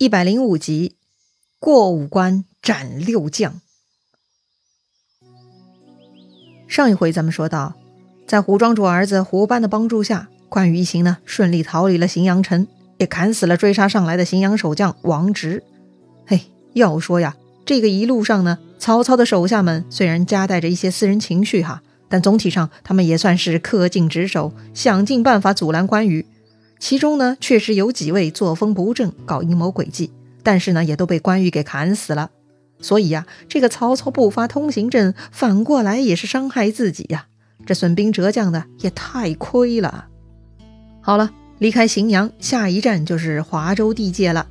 一百零五集，过五关斩六将。上一回咱们说到，在胡庄主儿子胡班的帮助下，关羽一行呢顺利逃离了荥阳城，也砍死了追杀上来的荥阳守将王直。嘿，要说呀，这个一路上呢，曹操的手下们虽然夹带着一些私人情绪哈，但总体上他们也算是恪尽职守，想尽办法阻拦关羽。其中呢，确实有几位作风不正，搞阴谋诡计，但是呢，也都被关羽给砍死了。所以呀，这个曹操不发通行证，反过来也是伤害自己呀。这损兵折将的也太亏了。好了，离开荥阳，下一站就是华州地界了。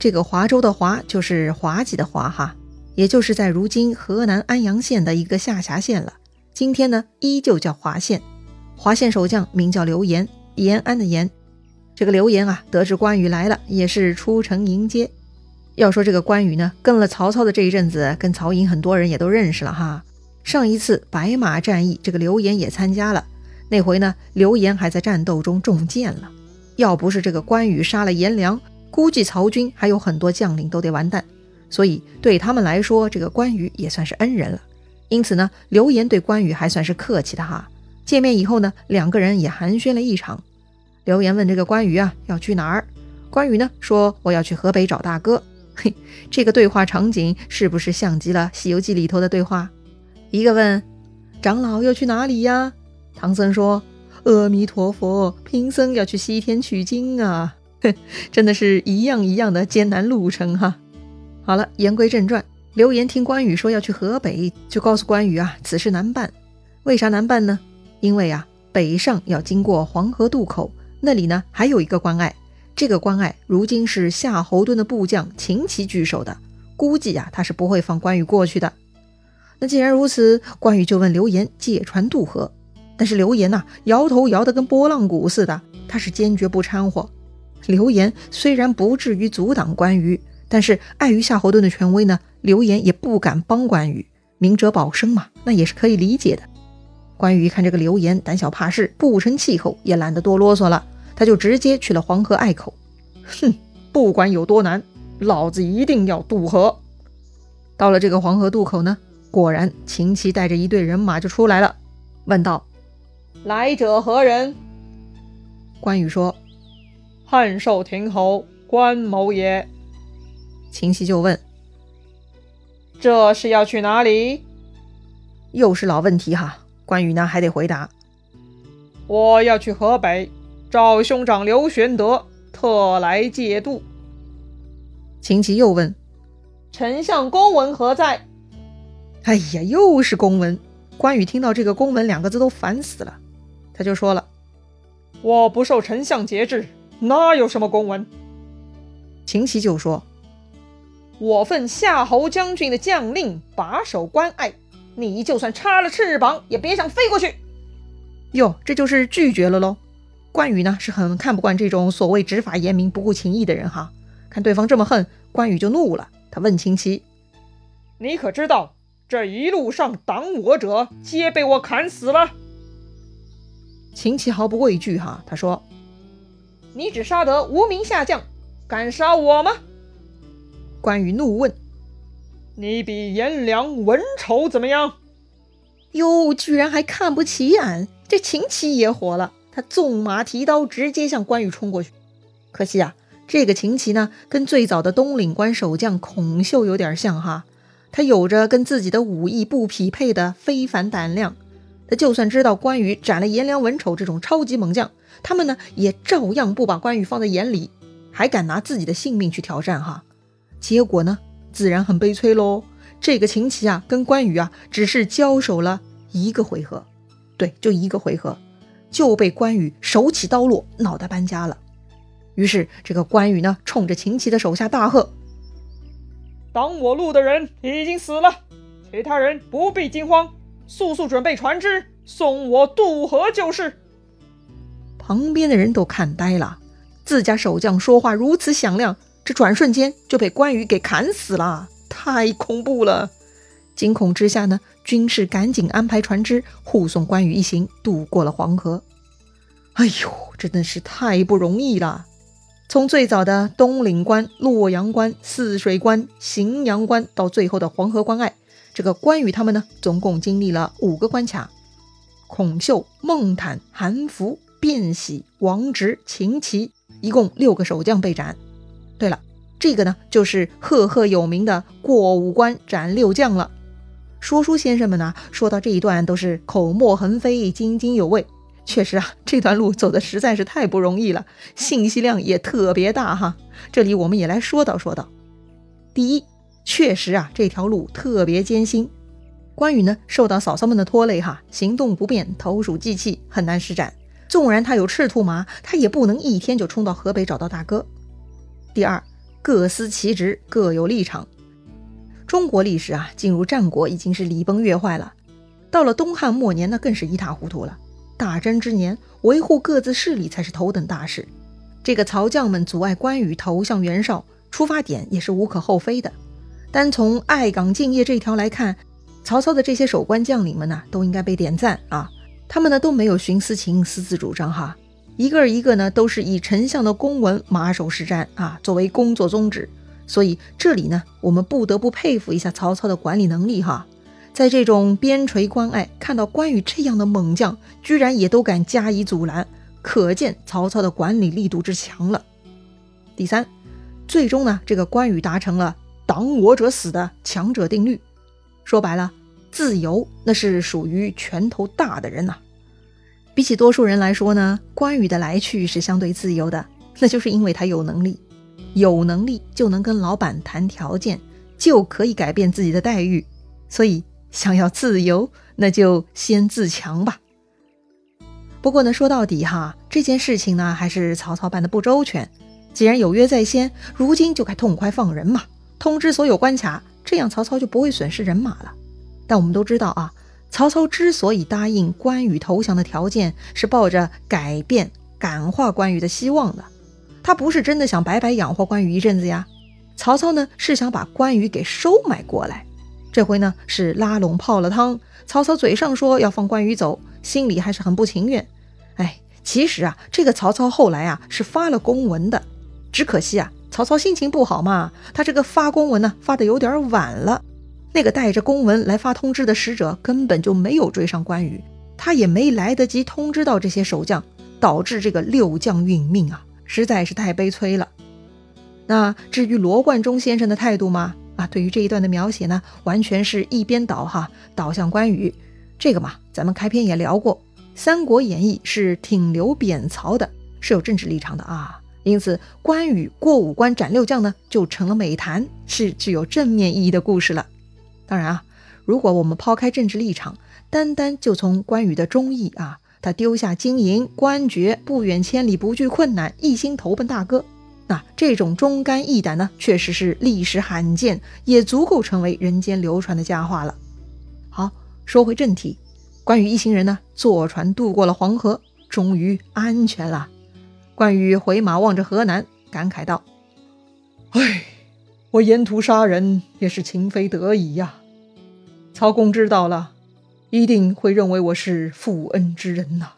这个华州的华就是滑稽的滑哈，也就是在如今河南安阳县的一个下辖县了。今天呢，依旧叫华县。华县守将名叫刘延，延安的延。这个刘延啊，得知关羽来了，也是出城迎接。要说这个关羽呢，跟了曹操的这一阵子，跟曹营很多人也都认识了哈。上一次白马战役，这个刘延也参加了。那回呢，刘延还在战斗中中箭了。要不是这个关羽杀了颜良，估计曹军还有很多将领都得完蛋。所以对他们来说，这个关羽也算是恩人了。因此呢，刘延对关羽还算是客气的哈。见面以后呢，两个人也寒暄了一场。刘言问这个关羽啊要去哪儿？关羽呢说我要去河北找大哥。嘿，这个对话场景是不是像极了《西游记》里头的对话？一个问长老要去哪里呀？唐僧说阿弥陀佛，贫僧要去西天取经啊。哼，真的是一样一样的艰难路程哈。好了，言归正传，刘言听关羽说要去河北，就告诉关羽啊此事难办。为啥难办呢？因为啊北上要经过黄河渡口。那里呢，还有一个关隘，这个关隘如今是夏侯惇的部将秦琪据守的，估计啊，他是不会放关羽过去的。那既然如此，关羽就问刘延借船渡河，但是刘延呐，摇头摇得跟拨浪鼓似的，他是坚决不掺和。刘延虽然不至于阻挡关羽，但是碍于夏侯惇的权威呢，刘延也不敢帮关羽，明哲保身嘛，那也是可以理解的。关羽一看这个刘言胆小怕事，不成气候，也懒得多啰嗦了，他就直接去了黄河隘口。哼，不管有多难，老子一定要渡河。到了这个黄河渡口呢，果然秦琪带着一队人马就出来了，问道：“来者何人？”关羽说：“汉寿亭侯关某也。”秦琪就问：“这是要去哪里？”又是老问题哈。关羽呢还得回答：“我要去河北找兄长刘玄德，特来借渡。”秦琪又问：“丞相公文何在？”哎呀，又是公文！关羽听到这个“公文”两个字都烦死了，他就说了：“我不受丞相节制，哪有什么公文？”秦琪就说：“我奉夏侯将军的将令，把守关隘。”你就算插了翅膀，也别想飞过去。哟，这就是拒绝了喽。关羽呢是很看不惯这种所谓执法严明、不顾情义的人哈。看对方这么恨，关羽就怒了。他问秦琪：“你可知道这一路上挡我者，皆被我砍死了？”秦琪毫不畏惧哈，他说：“你只杀得无名下将，敢杀我吗？”关羽怒问。你比颜良文丑怎么样？哟，居然还看不起俺！这秦琪也火了，他纵马提刀，直接向关羽冲过去。可惜啊，这个秦琪呢，跟最早的东岭关守将孔秀有点像哈，他有着跟自己的武艺不匹配的非凡胆量。他就算知道关羽斩了颜良、文丑这种超级猛将，他们呢也照样不把关羽放在眼里，还敢拿自己的性命去挑战哈。结果呢？自然很悲催喽。这个秦琪啊，跟关羽啊，只是交手了一个回合，对，就一个回合，就被关羽手起刀落，脑袋搬家了。于是这个关羽呢，冲着秦琪的手下大喝：“挡我路的人已经死了，其他人不必惊慌，速速准备船只，送我渡河就是。”旁边的人都看呆了，自家守将说话如此响亮。这转瞬间就被关羽给砍死了，太恐怖了！惊恐之下呢，军士赶紧安排船只护送关羽一行渡过了黄河。哎呦，真的是太不容易了！从最早的东岭关、洛阳关、泗水关、荥阳关，到最后的黄河关隘，这个关羽他们呢，总共经历了五个关卡：孔秀、孟坦、韩福、卞喜、王直、秦琪，一共六个守将被斩。对了，这个呢，就是赫赫有名的过五关斩六将了。说书先生们呢，说到这一段都是口沫横飞，津津有味。确实啊，这段路走的实在是太不容易了，信息量也特别大哈。这里我们也来说道说道。第一，确实啊，这条路特别艰辛。关羽呢，受到嫂嫂们的拖累哈，行动不便，投鼠忌器，很难施展。纵然他有赤兔马，他也不能一天就冲到河北找到大哥。第二，各司其职，各有立场。中国历史啊，进入战国已经是礼崩乐坏了，到了东汉末年，那更是一塌糊涂了。大争之年，维护各自势力才是头等大事。这个曹将们阻碍关羽投向袁绍，出发点也是无可厚非的。单从爱岗敬业这条来看，曹操的这些守关将领们呢，都应该被点赞啊！他们呢都没有徇私情、私自主张哈，一个一个呢都是以丞相的公文马首是瞻啊，作为工作宗旨。所以这里呢，我们不得不佩服一下曹操的管理能力哈。在这种边陲关隘，看到关羽这样的猛将，居然也都敢加以阻拦，可见曹操的管理力度之强了。第三，最终呢，这个关羽达成了“挡我者死”的强者定律。说白了，自由那是属于拳头大的人呐。比起多数人来说呢，关羽的来去是相对自由的，那就是因为他有能力，有能力就能跟老板谈条件，就可以改变自己的待遇，所以。想要自由，那就先自强吧。不过呢，说到底哈，这件事情呢，还是曹操办的不周全。既然有约在先，如今就该痛快放人嘛，通知所有关卡，这样曹操就不会损失人马了。但我们都知道啊，曹操之所以答应关羽投降的条件，是抱着改变、感化关羽的希望的。他不是真的想白白养活关羽一阵子呀。曹操呢，是想把关羽给收买过来。这回呢是拉拢泡了汤，曹操嘴上说要放关羽走，心里还是很不情愿。哎，其实啊，这个曹操后来啊是发了公文的，只可惜啊，曹操心情不好嘛，他这个发公文呢发的有点晚了。那个带着公文来发通知的使者根本就没有追上关羽，他也没来得及通知到这些守将，导致这个六将殒命啊，实在是太悲催了。那至于罗贯中先生的态度吗？啊，对于这一段的描写呢，完全是一边倒哈，倒向关羽。这个嘛，咱们开篇也聊过，《三国演义》是挺刘贬曹的，是有政治立场的啊。因此，关羽过五关斩六将呢，就成了美谈，是具有正面意义的故事了。当然啊，如果我们抛开政治立场，单单就从关羽的忠义啊，他丢下金银官爵，不远千里，不惧困难，一心投奔大哥。那这种忠肝义胆呢，确实是历史罕见，也足够成为人间流传的佳话了。好，说回正题，关羽一行人呢，坐船渡过了黄河，终于安全了。关羽回马望着河南，感慨道：“哎，我沿途杀人也是情非得已呀。曹公知道了，一定会认为我是负恩之人呐。”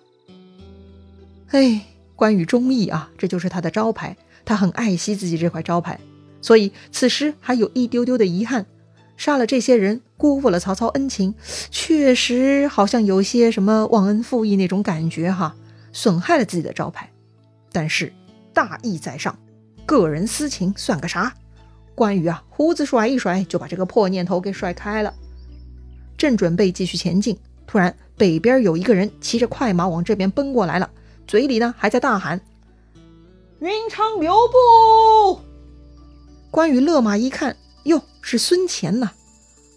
哎，关羽忠义啊，这就是他的招牌。他很爱惜自己这块招牌，所以此时还有一丢丢的遗憾。杀了这些人，辜负了曹操恩情，确实好像有些什么忘恩负义那种感觉哈，损害了自己的招牌。但是大义在上，个人私情算个啥？关羽啊，胡子甩一甩，就把这个破念头给甩开了。正准备继续前进，突然北边有一个人骑着快马往这边奔过来了，嘴里呢还在大喊。云长留步！关羽勒马一看，哟，是孙乾呐！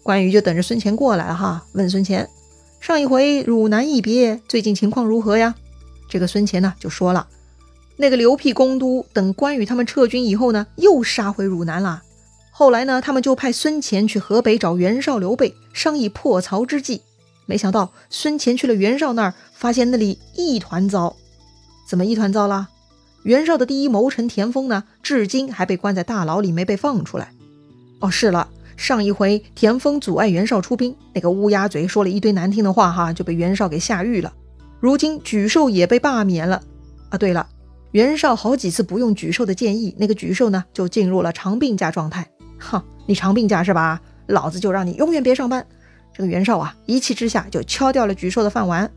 关羽就等着孙乾过来了哈，问孙乾：上一回汝南一别，最近情况如何呀？这个孙乾呢就说了：那个刘辟公都等关羽他们撤军以后呢，又杀回汝南了。后来呢，他们就派孙乾去河北找袁绍、刘备商议破曹之计。没想到孙乾去了袁绍那儿，发现那里一团糟。怎么一团糟了？袁绍的第一谋臣田丰呢，至今还被关在大牢里，没被放出来。哦，是了，上一回田丰阻碍袁绍出兵，那个乌鸦嘴说了一堆难听的话，哈，就被袁绍给下狱了。如今沮授也被罢免了。啊，对了，袁绍好几次不用沮授的建议，那个沮授呢就进入了长病假状态。哼，你长病假是吧？老子就让你永远别上班！这个袁绍啊，一气之下就敲掉了沮授的饭碗。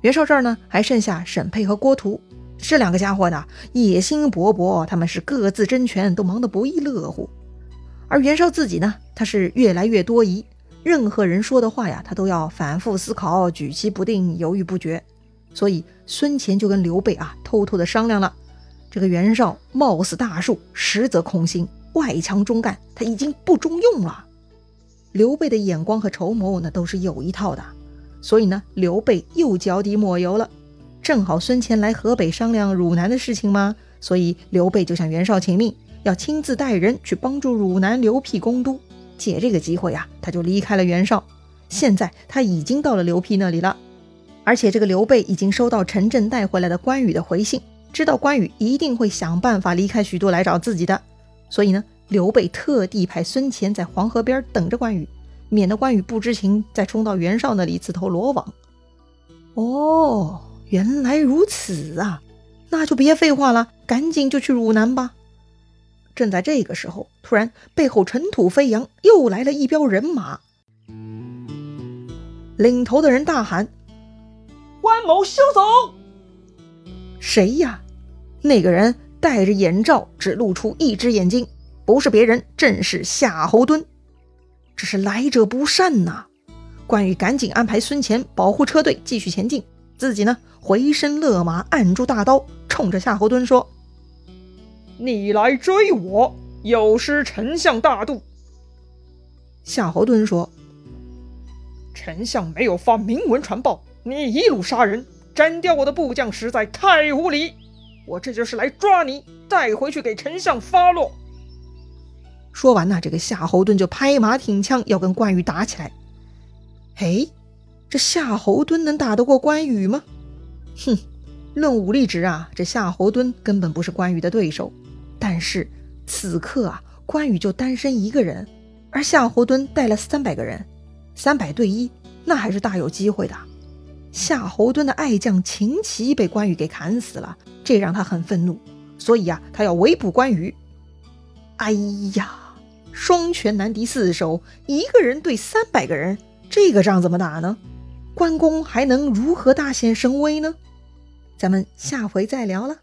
袁绍这儿呢，还剩下沈佩和郭图这两个家伙呢，野心勃勃，他们是各自争权，都忙得不亦乐乎。而袁绍自己呢，他是越来越多疑，任何人说的话呀，他都要反复思考，举棋不定，犹豫不决。所以孙乾就跟刘备啊偷偷的商量了，这个袁绍貌似大树，实则空心，外强中干，他已经不中用了。刘备的眼光和筹谋那都是有一套的，所以呢，刘备又脚底抹油了。正好孙乾来河北商量汝南的事情吗？所以刘备就向袁绍请命，要亲自带人去帮助汝南刘辟攻都。借这个机会呀，他就离开了袁绍。现在他已经到了刘辟那里了。而且这个刘备已经收到陈震带回来的关羽的回信，知道关羽一定会想办法离开许都来找自己的，所以呢，刘备特地派孙乾在黄河边等着关羽，免得关羽不知情再冲到袁绍那里自投罗网。哦，原来如此啊，那就别废话了，赶紧就去汝南吧。正在这个时候，突然背后尘土飞扬，又来了一彪人马，领头的人大喊。关某休走！谁呀？那个人戴着眼罩，只露出一只眼睛，不是别人，正是夏侯惇。这是来者不善呐！关羽赶紧安排孙乾保护车队，继续前进，自己呢回身勒马，按住大刀，冲着夏侯惇说：“你来追我，有失丞相大度。”夏侯惇说：“丞相没有发明文传报。”你一路杀人，斩掉我的部将，实在太无礼！我这就是来抓你，带回去给丞相发落。说完呢，这个夏侯惇就拍马挺枪，要跟关羽打起来。哎，这夏侯惇能打得过关羽吗？哼，论武力值啊，这夏侯惇根本不是关羽的对手。但是此刻啊，关羽就单身一个人，而夏侯惇带了三百个人，三百对一，那还是大有机会的。夏侯惇的爱将秦琪被关羽给砍死了，这让他很愤怒，所以啊，他要围捕关羽。哎呀，双拳难敌四手，一个人对三百个人，这个仗怎么打呢？关公还能如何大显神威呢？咱们下回再聊了。